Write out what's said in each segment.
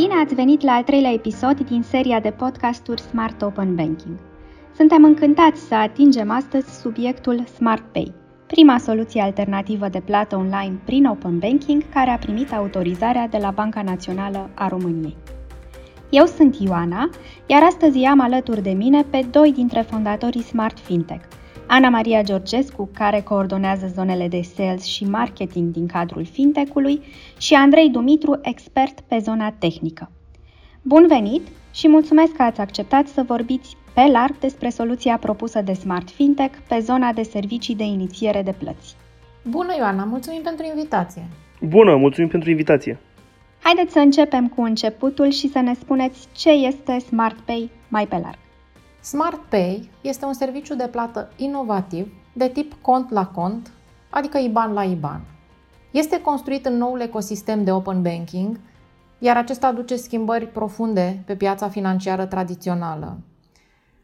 Bine ați venit la al treilea episod din seria de podcasturi Smart Open Banking. Suntem încântați să atingem astăzi subiectul Smart Pay, prima soluție alternativă de plată online prin Open Banking care a primit autorizarea de la Banca Națională a României. Eu sunt Ioana, iar astăzi am alături de mine pe doi dintre fondatorii Smart Fintech, Ana Maria Georgescu, care coordonează zonele de sales și marketing din cadrul fintech-ului, și Andrei Dumitru, expert pe zona tehnică. Bun venit și mulțumesc că ați acceptat să vorbiți pe larg despre soluția propusă de Smart Fintech pe zona de servicii de inițiere de plăți. Bună, Ioana! Mulțumim pentru invitație! Bună! Mulțumim pentru invitație! Haideți să începem cu începutul și să ne spuneți ce este SmartPay mai pe larg. SmartPay este un serviciu de plată inovativ de tip cont la cont, adică IBAN la IBAN. Este construit în noul ecosistem de open banking, iar acesta aduce schimbări profunde pe piața financiară tradițională.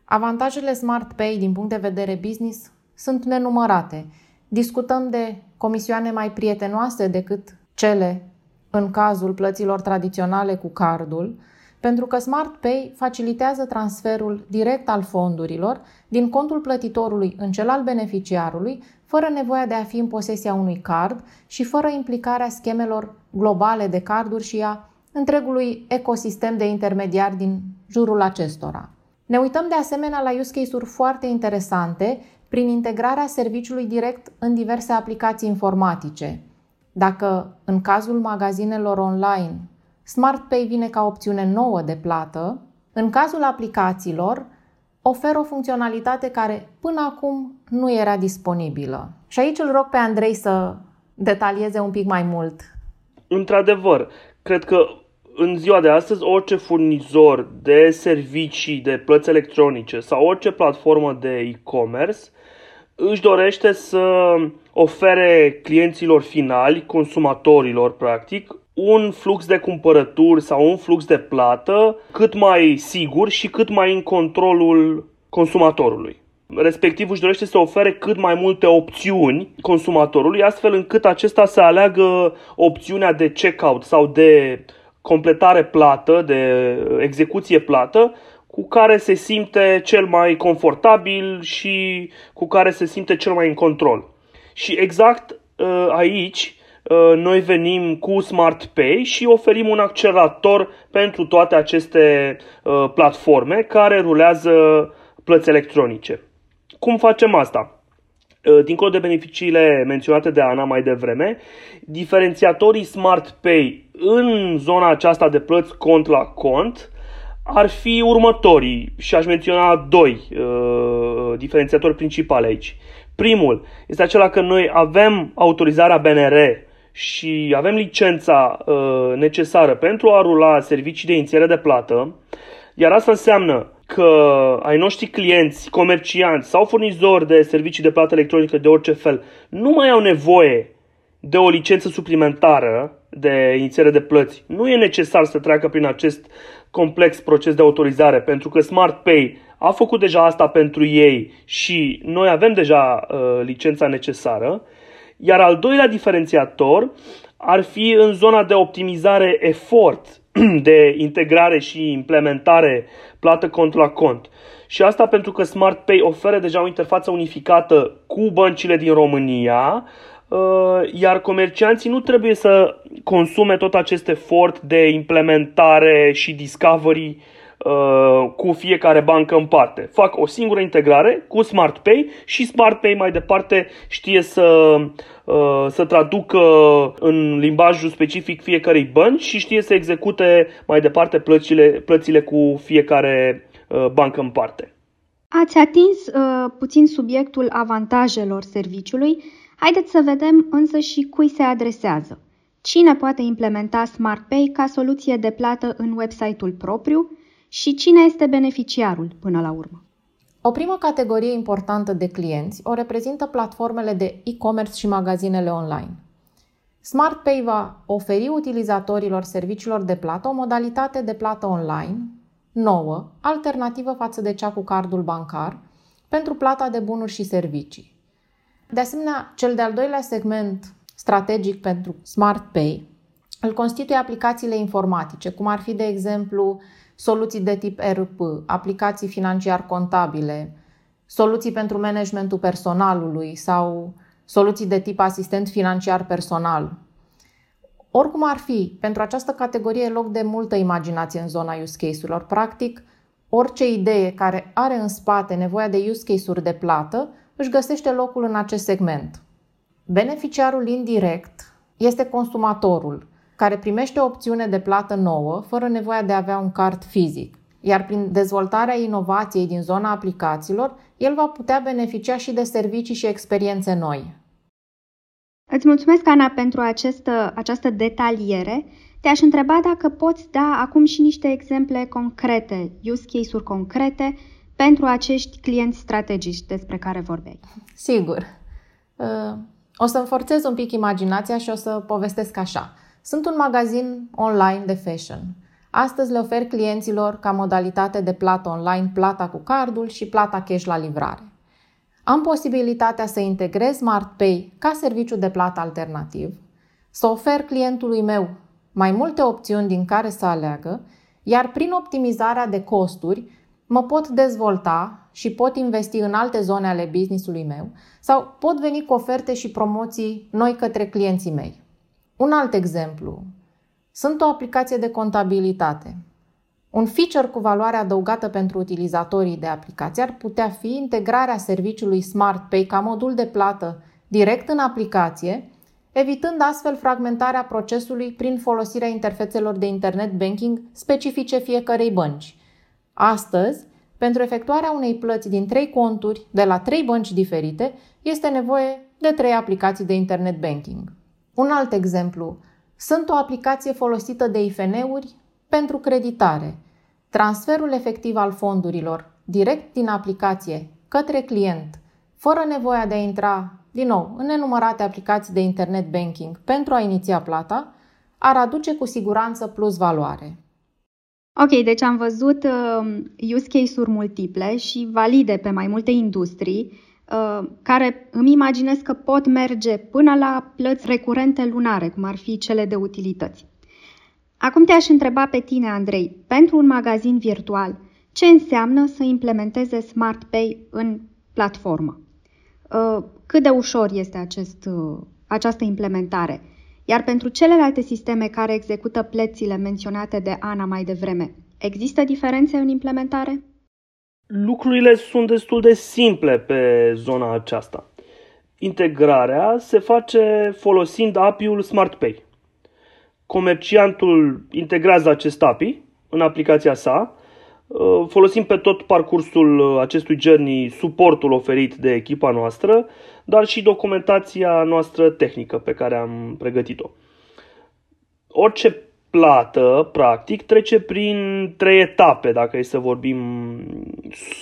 Avantajele SmartPay din punct de vedere business sunt nenumărate. Discutăm de comisioane mai prietenoase decât cele în cazul plăților tradiționale cu cardul, pentru că SmartPay facilitează transferul direct al fondurilor din contul plătitorului în cel al beneficiarului, fără nevoia de a fi în posesia unui card și fără implicarea schemelor globale de carduri și a întregului ecosistem de intermediari din jurul acestora. Ne uităm de asemenea la use case-uri foarte interesante prin integrarea serviciului direct în diverse aplicații informatice. Dacă în cazul magazinelor online SmartPay vine ca opțiune nouă de plată, în cazul aplicațiilor oferă o funcționalitate care până acum nu era disponibilă. Și aici îl rog pe Andrei să detalieze un pic mai mult. Într-adevăr, cred că în ziua de astăzi orice furnizor de servicii de plăți electronice sau orice platformă de e-commerce își dorește să ofere clienților finali, consumatorilor practic, un flux de cumpărături sau un flux de plată cât mai sigur și cât mai în controlul consumatorului. Respectiv își dorește să ofere cât mai multe opțiuni consumatorului, astfel încât acesta să aleagă opțiunea de checkout sau de completare plată, de execuție plată, cu care se simte cel mai confortabil și cu care se simte cel mai în control. Și exact uh, aici uh, noi venim cu Smart Pay și oferim un accelerator pentru toate aceste uh, platforme care rulează plăți electronice. Cum facem asta? Dincolo de beneficiile menționate de Ana mai devreme, diferențiatorii Smart Pay în zona aceasta de plăți cont la cont ar fi următorii și aș menționa doi uh, diferențiatori principali aici. Primul este acela că noi avem autorizarea BNR și avem licența uh, necesară pentru a rula servicii de inițiere de plată, iar asta înseamnă că ai noștri clienți, comercianți sau furnizori de servicii de plată electronică de orice fel nu mai au nevoie de o licență suplimentară de inițiere de plăți. Nu e necesar să treacă prin acest complex proces de autorizare, pentru că Smart Pay a făcut deja asta pentru ei și noi avem deja uh, licența necesară. Iar al doilea diferențiator ar fi în zona de optimizare efort, de integrare și implementare plată cont la cont. Și asta pentru că Smart Pay oferă deja o interfață unificată cu băncile din România, Uh, iar comercianții nu trebuie să consume tot acest efort de implementare și discovery uh, cu fiecare bancă în parte. Fac o singură integrare cu SmartPay și SmartPay mai departe știe să, uh, să traducă în limbajul specific fiecarei bănci și știe să execute mai departe plățile, plățile cu fiecare bancă în parte. Ați atins uh, puțin subiectul avantajelor serviciului. Haideți să vedem însă și cui se adresează. Cine poate implementa SmartPay ca soluție de plată în website-ul propriu și cine este beneficiarul până la urmă. O primă categorie importantă de clienți o reprezintă platformele de e-commerce și magazinele online. SmartPay va oferi utilizatorilor serviciilor de plată o modalitate de plată online nouă, alternativă față de cea cu cardul bancar, pentru plata de bunuri și servicii. De asemenea, cel de-al doilea segment strategic pentru Smart Pay îl constituie aplicațiile informatice, cum ar fi, de exemplu, soluții de tip ERP, aplicații financiar-contabile, soluții pentru managementul personalului sau soluții de tip asistent financiar personal. Oricum ar fi, pentru această categorie e loc de multă imaginație în zona use case-urilor. Practic, orice idee care are în spate nevoia de use case-uri de plată își găsește locul în acest segment. Beneficiarul indirect este consumatorul, care primește o opțiune de plată nouă, fără nevoia de a avea un card fizic. Iar prin dezvoltarea inovației din zona aplicațiilor, el va putea beneficia și de servicii și experiențe noi. Îți mulțumesc, Ana, pentru această, această detaliere. Te-aș întreba dacă poți da acum și niște exemple concrete, use case-uri concrete pentru acești clienți strategici despre care vorbeai. Sigur. Uh, o să-mi forțez un pic imaginația și o să povestesc așa. Sunt un magazin online de fashion. Astăzi le ofer clienților ca modalitate de plată online plata cu cardul și plata cash la livrare. Am posibilitatea să integrez SmartPay ca serviciu de plată alternativ, să ofer clientului meu mai multe opțiuni din care să aleagă, iar prin optimizarea de costuri mă pot dezvolta și pot investi în alte zone ale businessului meu sau pot veni cu oferte și promoții noi către clienții mei. Un alt exemplu. Sunt o aplicație de contabilitate. Un feature cu valoare adăugată pentru utilizatorii de aplicație ar putea fi integrarea serviciului SmartPay ca modul de plată direct în aplicație, evitând astfel fragmentarea procesului prin folosirea interfețelor de internet banking specifice fiecărei bănci. Astăzi, pentru efectuarea unei plăți din trei conturi de la trei bănci diferite, este nevoie de trei aplicații de internet banking. Un alt exemplu. Sunt o aplicație folosită de IFN-uri pentru creditare. Transferul efectiv al fondurilor direct din aplicație către client, fără nevoia de a intra din nou în nenumărate aplicații de internet banking pentru a iniția plata, ar aduce cu siguranță plus valoare. Ok, deci am văzut uh, use case-uri multiple și valide pe mai multe industrii, uh, care îmi imaginez că pot merge până la plăți recurente lunare, cum ar fi cele de utilități. Acum te-aș întreba pe tine, Andrei, pentru un magazin virtual, ce înseamnă să implementeze SmartPay în platformă? Uh, cât de ușor este acest, uh, această implementare? Iar pentru celelalte sisteme care execută plățile menționate de Ana mai devreme, există diferențe în implementare? Lucrurile sunt destul de simple pe zona aceasta. Integrarea se face folosind API-ul SmartPay. Comerciantul integrează acest API în aplicația sa, uh, folosim pe tot parcursul acestui journey suportul oferit de echipa noastră, dar și documentația noastră tehnică pe care am pregătit-o. Orice plată, practic, trece prin trei etape, dacă e să vorbim,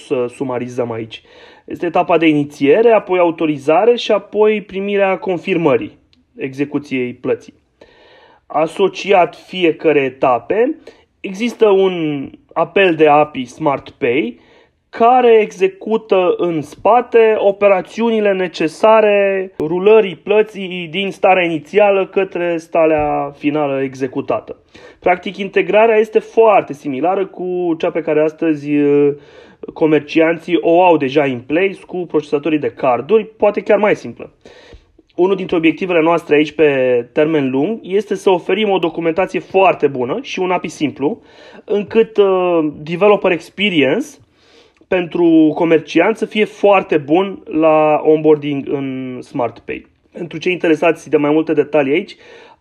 să sumarizăm aici. Este etapa de inițiere, apoi autorizare și apoi primirea confirmării execuției plății. Asociat fiecare etape, există un apel de API SmartPay care execută în spate operațiunile necesare rulării plății din starea inițială către starea finală executată. Practic, integrarea este foarte similară cu cea pe care astăzi comercianții o au deja în place cu procesatorii de carduri, poate chiar mai simplă. Unul dintre obiectivele noastre aici pe termen lung este să oferim o documentație foarte bună și un API simplu, încât uh, developer experience pentru comerciant să fie foarte bun la onboarding în SmartPay. Pentru cei interesați de mai multe detalii aici,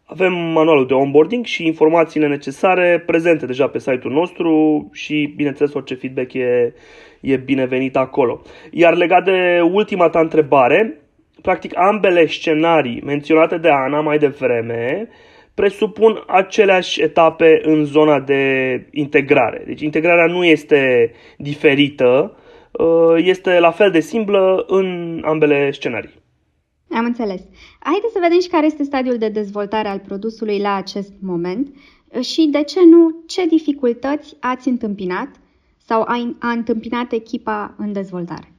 avem manualul de onboarding și informațiile necesare prezente deja pe site-ul nostru și, bineînțeles, orice feedback e, e binevenit acolo. Iar legat de ultima ta întrebare, practic ambele scenarii menționate de Ana mai devreme presupun aceleași etape în zona de integrare. Deci integrarea nu este diferită, uh, este la fel de simplă în ambele scenarii. Am înțeles. Haideți să vedem și care este stadiul de dezvoltare al produsului la acest moment și, de ce nu, ce dificultăți ați întâmpinat sau a, a întâmpinat echipa în dezvoltare.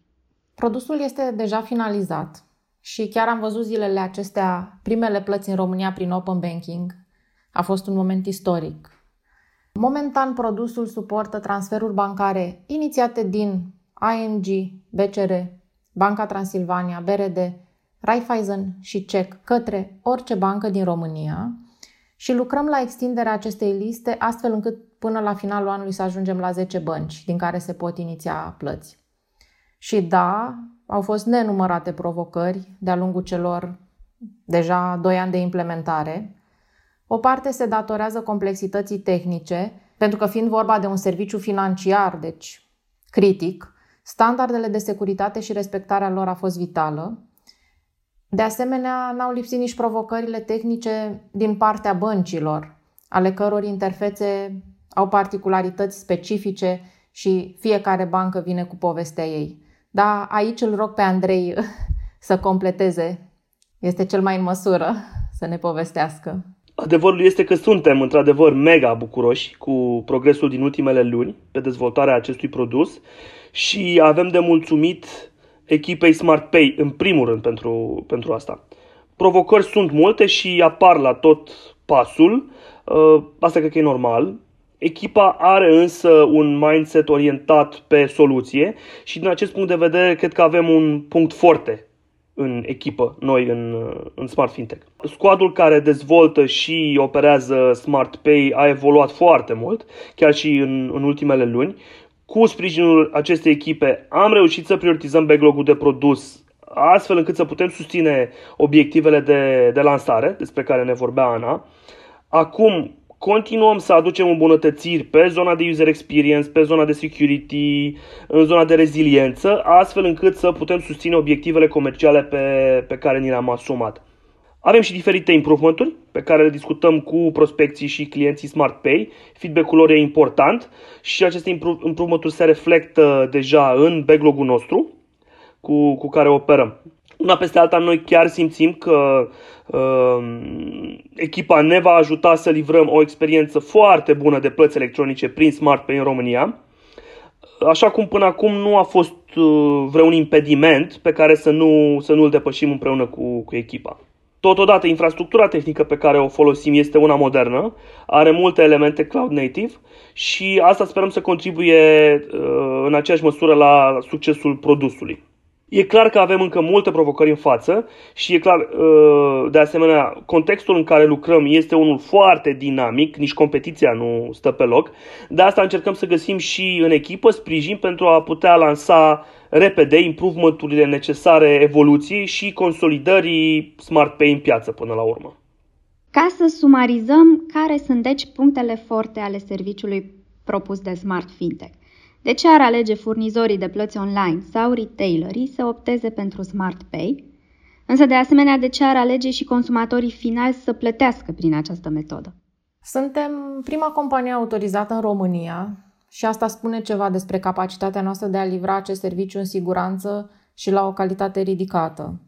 Produsul este deja finalizat și chiar am văzut zilele acestea primele plăți în România prin Open Banking. A fost un moment istoric. Momentan, produsul suportă transferuri bancare inițiate din ING, BCR, Banca Transilvania, BRD, Raiffeisen și CEC către orice bancă din România și lucrăm la extinderea acestei liste astfel încât până la finalul anului să ajungem la 10 bănci din care se pot iniția plăți. Și da, au fost nenumărate provocări de-a lungul celor deja 2 ani de implementare. O parte se datorează complexității tehnice, pentru că fiind vorba de un serviciu financiar, deci critic, standardele de securitate și respectarea lor a fost vitală. De asemenea, n-au lipsit nici provocările tehnice din partea băncilor, ale căror interfețe au particularități specifice și fiecare bancă vine cu povestea ei. Dar aici îl rog pe Andrei să completeze. Este cel mai în măsură să ne povestească. Adevărul este că suntem într-adevăr mega bucuroși cu progresul din ultimele luni pe dezvoltarea acestui produs și avem de mulțumit echipei SmartPay în primul rând pentru, pentru asta. Provocări sunt multe și apar la tot pasul, uh, asta cred că e normal. Echipa are însă un mindset orientat pe soluție și din acest punct de vedere cred că avem un punct forte în echipă, noi în, în Smart Fintech. Squadul care dezvoltă și operează Smart Pay a evoluat foarte mult, chiar și în, în ultimele luni. Cu sprijinul acestei echipe am reușit să prioritizăm backlog-ul de produs astfel încât să putem susține obiectivele de, de lansare despre care ne vorbea Ana. Acum continuăm să aducem îmbunătățiri pe zona de user experience, pe zona de security, în zona de reziliență, astfel încât să putem susține obiectivele comerciale pe, pe care ni le-am asumat. Avem și diferite improvementuri pe care le discutăm cu prospecții și clienții SmartPay. Feedback-ul lor e important și aceste improvementuri se reflectă deja în backlog-ul nostru cu, cu care operăm. Una peste alta, noi chiar simțim că uh, echipa ne va ajuta să livrăm o experiență foarte bună de plăți electronice prin SmartPay în România. Așa cum până acum nu a fost uh, vreun impediment pe care să, nu, să nu-l depășim împreună cu, cu echipa. Totodată, infrastructura tehnică pe care o folosim este una modernă, are multe elemente cloud native și asta sperăm să contribuie uh, în aceeași măsură la succesul produsului. E clar că avem încă multe provocări în față și e clar, uh, de asemenea, contextul în care lucrăm este unul foarte dinamic, nici competiția nu stă pe loc. De asta încercăm să găsim și în echipă sprijin pentru a putea lansa repede improvementurile necesare evoluției și consolidării Smart Pay în piață până la urmă. Ca să sumarizăm, care sunt deci punctele forte ale serviciului propus de Smart Fintech? De ce ar alege furnizorii de plăți online sau retailerii să opteze pentru Smart Pay? Însă, de asemenea, de ce ar alege și consumatorii finali să plătească prin această metodă? Suntem prima companie autorizată în România și asta spune ceva despre capacitatea noastră de a livra acest serviciu în siguranță și la o calitate ridicată.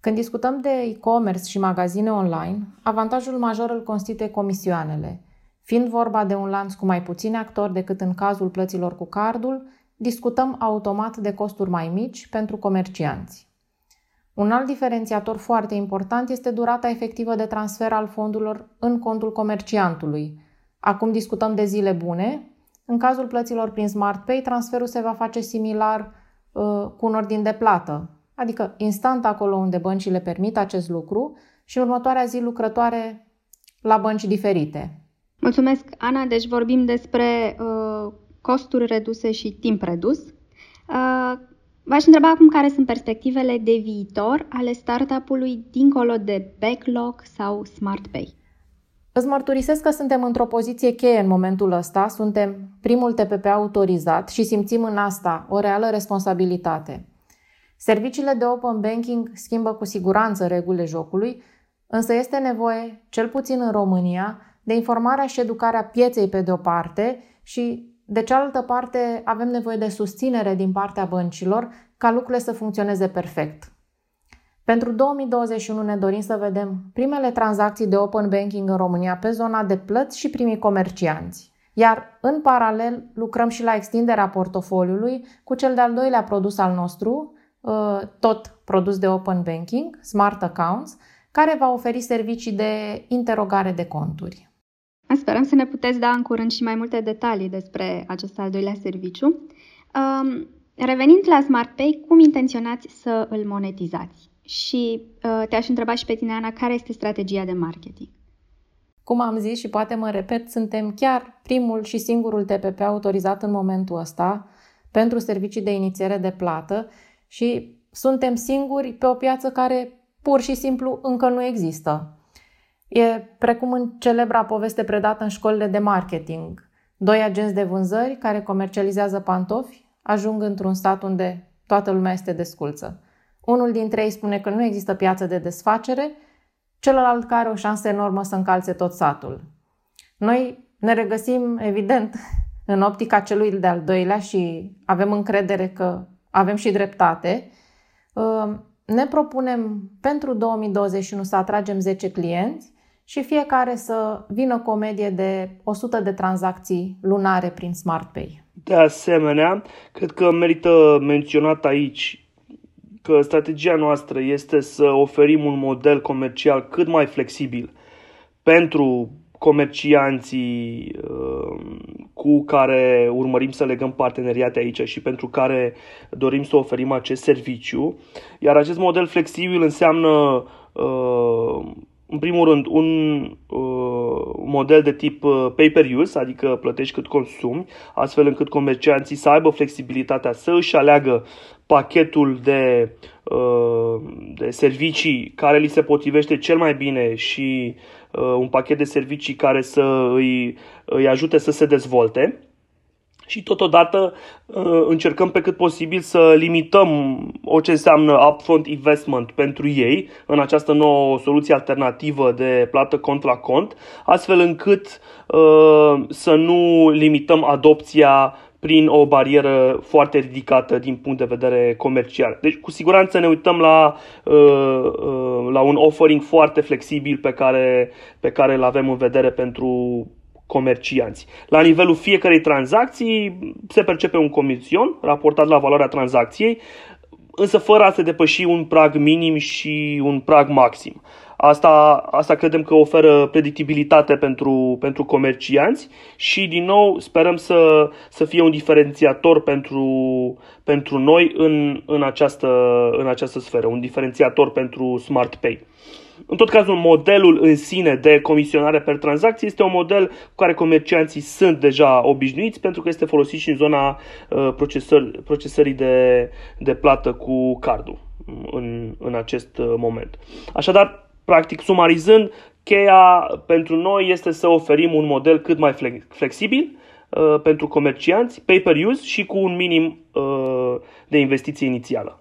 Când discutăm de e-commerce și magazine online, avantajul major îl constituie comisioanele – Fiind vorba de un lanț cu mai puțini actori decât în cazul plăților cu cardul, discutăm automat de costuri mai mici pentru comercianți. Un alt diferențiator foarte important este durata efectivă de transfer al fondurilor în contul comerciantului. Acum discutăm de zile bune. În cazul plăților prin SmartPay, transferul se va face similar uh, cu un ordin de plată, adică instant acolo unde băncile permit acest lucru și următoarea zi lucrătoare la bănci diferite. Mulțumesc, Ana. Deci vorbim despre uh, costuri reduse și timp redus. Uh, v-aș întreba acum care sunt perspectivele de viitor ale startup-ului dincolo de backlog sau smart pay. Îți mărturisesc că suntem într-o poziție cheie în momentul ăsta, suntem primul TPP autorizat și simțim în asta o reală responsabilitate. Serviciile de open banking schimbă cu siguranță regulile jocului, însă este nevoie, cel puțin în România, de informarea și educarea pieței pe de o parte și de cealaltă parte avem nevoie de susținere din partea băncilor ca lucrurile să funcționeze perfect. Pentru 2021 ne dorim să vedem primele tranzacții de open banking în România pe zona de plăți și primii comercianți. Iar în paralel lucrăm și la extinderea portofoliului cu cel de-al doilea produs al nostru, uh, tot produs de open banking, Smart Accounts, care va oferi servicii de interogare de conturi. Sperăm să ne puteți da în curând și mai multe detalii despre acest al doilea serviciu. Um, revenind la SmartPay, cum intenționați să îl monetizați? Și uh, te-aș întreba și pe tine, Ana, care este strategia de marketing? Cum am zis și poate mă repet, suntem chiar primul și singurul TPP autorizat în momentul ăsta pentru servicii de inițiere de plată și suntem singuri pe o piață care pur și simplu încă nu există. E precum în celebra poveste predată în școlile de marketing. Doi agenți de vânzări care comercializează pantofi ajung într-un stat unde toată lumea este desculță. Unul dintre ei spune că nu există piață de desfacere, celălalt care are o șansă enormă să încalțe tot satul. Noi ne regăsim, evident, în optica celui de-al doilea și avem încredere că avem și dreptate. Ă, ne propunem pentru 2021 să atragem 10 clienți și fiecare să vină cu o medie de 100 de tranzacții lunare prin SmartPay. De asemenea, cred că merită menționat aici că strategia noastră este să oferim un model comercial cât mai flexibil pentru comercianții uh, cu care urmărim să legăm parteneriate aici și pentru care dorim să oferim acest serviciu. Iar acest model flexibil înseamnă uh, în primul rând, un uh, model de tip uh, pay-per-use, adică plătești cât consumi, astfel încât comercianții să aibă flexibilitatea să își aleagă pachetul de, uh, de servicii care li se potrivește cel mai bine și uh, un pachet de servicii care să îi, îi ajute să se dezvolte și totodată uh, încercăm pe cât posibil să limităm orice înseamnă upfront investment pentru ei în această nouă soluție alternativă de plată cont la cont, astfel încât uh, să nu limităm adopția prin o barieră foarte ridicată din punct de vedere comercial. Deci, cu siguranță ne uităm la, uh, la un offering foarte flexibil pe care, pe care îl avem în vedere pentru comercianți. La nivelul fiecarei tranzacții se percepe un comision raportat la valoarea tranzacției, însă fără a se depăși un prag minim și un prag maxim. Asta, asta credem că oferă predictibilitate pentru, pentru comercianți și, din nou, sperăm să, să fie un diferențiator pentru, pentru noi în, în, această, în această sferă, un diferențiator pentru Smart Pay. În tot cazul, modelul în sine de comisionare per tranzacție este un model cu care comercianții sunt deja obișnuiți pentru că este folosit și în zona uh, procesări, procesării de, de plată cu cardul în, în acest uh, moment. Așadar, practic, sumarizând, cheia pentru noi este să oferim un model cât mai flexibil uh, pentru comercianți, pay-per-use și cu un minim uh, de investiție inițială.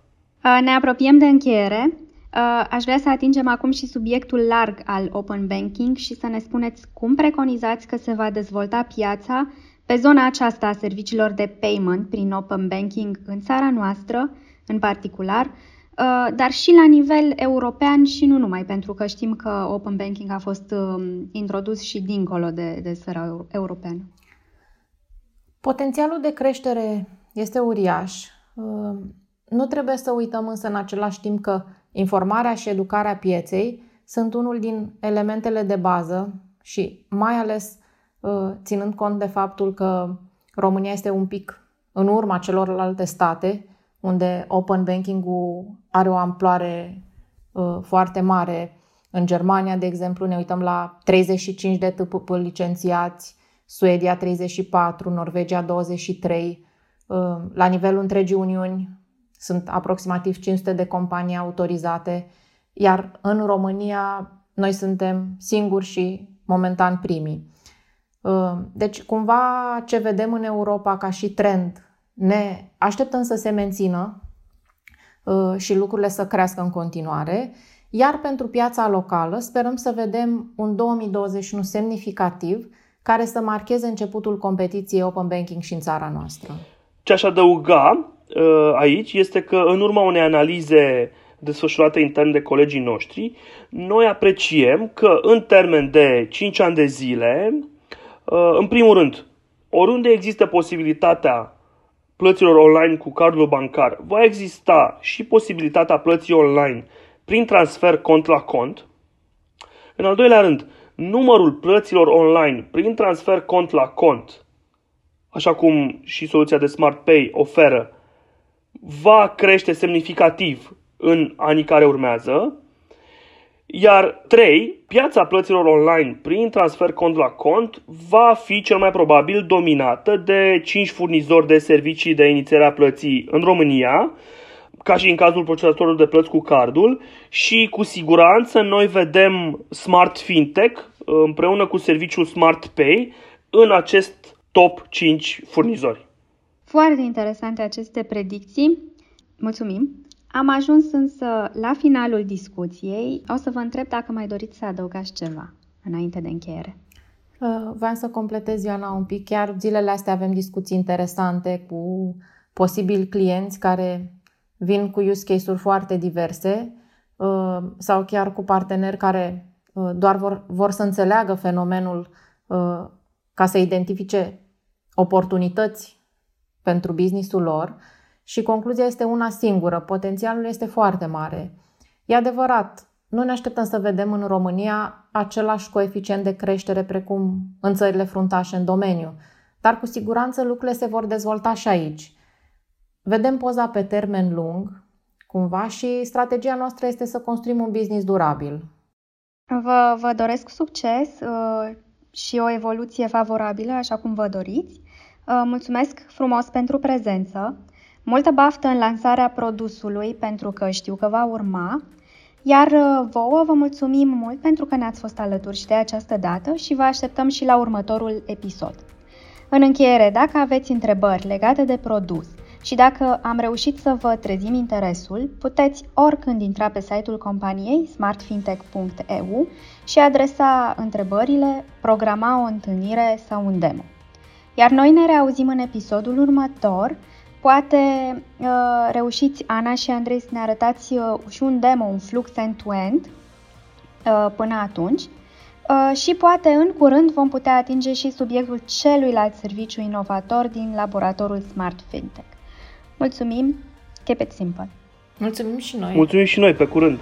Ne apropiem de încheiere. Uh, aș vrea să atingem acum și subiectul larg al Open Banking și să ne spuneți cum preconizați că se va dezvolta piața pe zona aceasta a serviciilor de payment prin Open Banking în țara noastră, în particular, uh, dar și la nivel european și nu numai, pentru că știm că Open Banking a fost um, introdus și dincolo de, de sfera europeană. Potențialul de creștere este uriaș. Uh, nu trebuie să uităm însă în același timp că Informarea și educarea pieței sunt unul din elementele de bază și mai ales uh, ținând cont de faptul că România este un pic în urma celorlalte state, unde open banking-ul are o amploare uh, foarte mare. În Germania, de exemplu, ne uităm la 35 de TPP licențiați, Suedia 34, Norvegia 23. Uh, la nivelul întregii Uniuni sunt aproximativ 500 de companii autorizate, iar în România noi suntem singuri și momentan primii. Uh, deci, cumva, ce vedem în Europa ca și trend ne așteptăm să se mențină uh, și lucrurile să crească în continuare, iar pentru piața locală sperăm să vedem un 2021 semnificativ care să marcheze începutul competiției Open Banking și în țara noastră. Ce aș adăuga Uh, aici este că în urma unei analize desfășurate intern de colegii noștri, noi apreciem că în termen de 5 ani de zile, uh, în primul rând, oriunde există posibilitatea plăților online cu cardul bancar, va exista și posibilitatea plății online prin transfer cont la cont, În al doilea rând, numărul plăților online prin transfer cont la cont, așa cum și soluția de Smart Pay oferă, va crește semnificativ în anii care urmează. Iar 3. Piața plăților online prin transfer cont la cont va fi cel mai probabil dominată de 5 furnizori de servicii de inițiere a plății în România, ca și în cazul procesatorului de plăți cu cardul și cu siguranță noi vedem Smart Fintech împreună cu serviciul Smart Pay în acest top 5 furnizori. Foarte interesante aceste predicții. Mulțumim! Am ajuns însă la finalul discuției. O să vă întreb dacă mai doriți să adăugați ceva înainte de încheiere. Uh, vreau să completez, Ioana, un pic. Chiar zilele astea avem discuții interesante cu posibili clienți care vin cu use case-uri foarte diverse uh, sau chiar cu parteneri care uh, doar vor, vor să înțeleagă fenomenul ca să identifice oportunități pentru businessul lor și concluzia este una singură. Potențialul este foarte mare. E adevărat, nu ne așteptăm să vedem în România același coeficient de creștere precum în țările fruntașe în domeniu, dar cu siguranță lucrurile se vor dezvolta și aici. Vedem poza pe termen lung, cumva, și strategia noastră este să construim un business durabil. Vă, vă doresc succes uh, și o evoluție favorabilă, așa cum vă doriți. Uh, mulțumesc frumos pentru prezență. Multă baftă în lansarea produsului pentru că știu că va urma, iar uh, vouă vă mulțumim mult pentru că ne-ați fost alături și de această dată și vă așteptăm și la următorul episod. În încheiere, dacă aveți întrebări legate de produs și dacă am reușit să vă trezim interesul, puteți oricând intra pe site-ul companiei smartfintech.eu și adresa întrebările, programa o întâlnire sau un demo. Iar noi ne reauzim în episodul următor, Poate uh, reușiți, Ana și Andrei, să ne arătați uh, și un demo, un flux end-to-end uh, până atunci. Uh, și poate în curând vom putea atinge și subiectul celuilalt serviciu inovator din laboratorul Smart Fintech. Mulțumim! Keep it simple! Mulțumim și noi! Mulțumim și noi! Pe curând!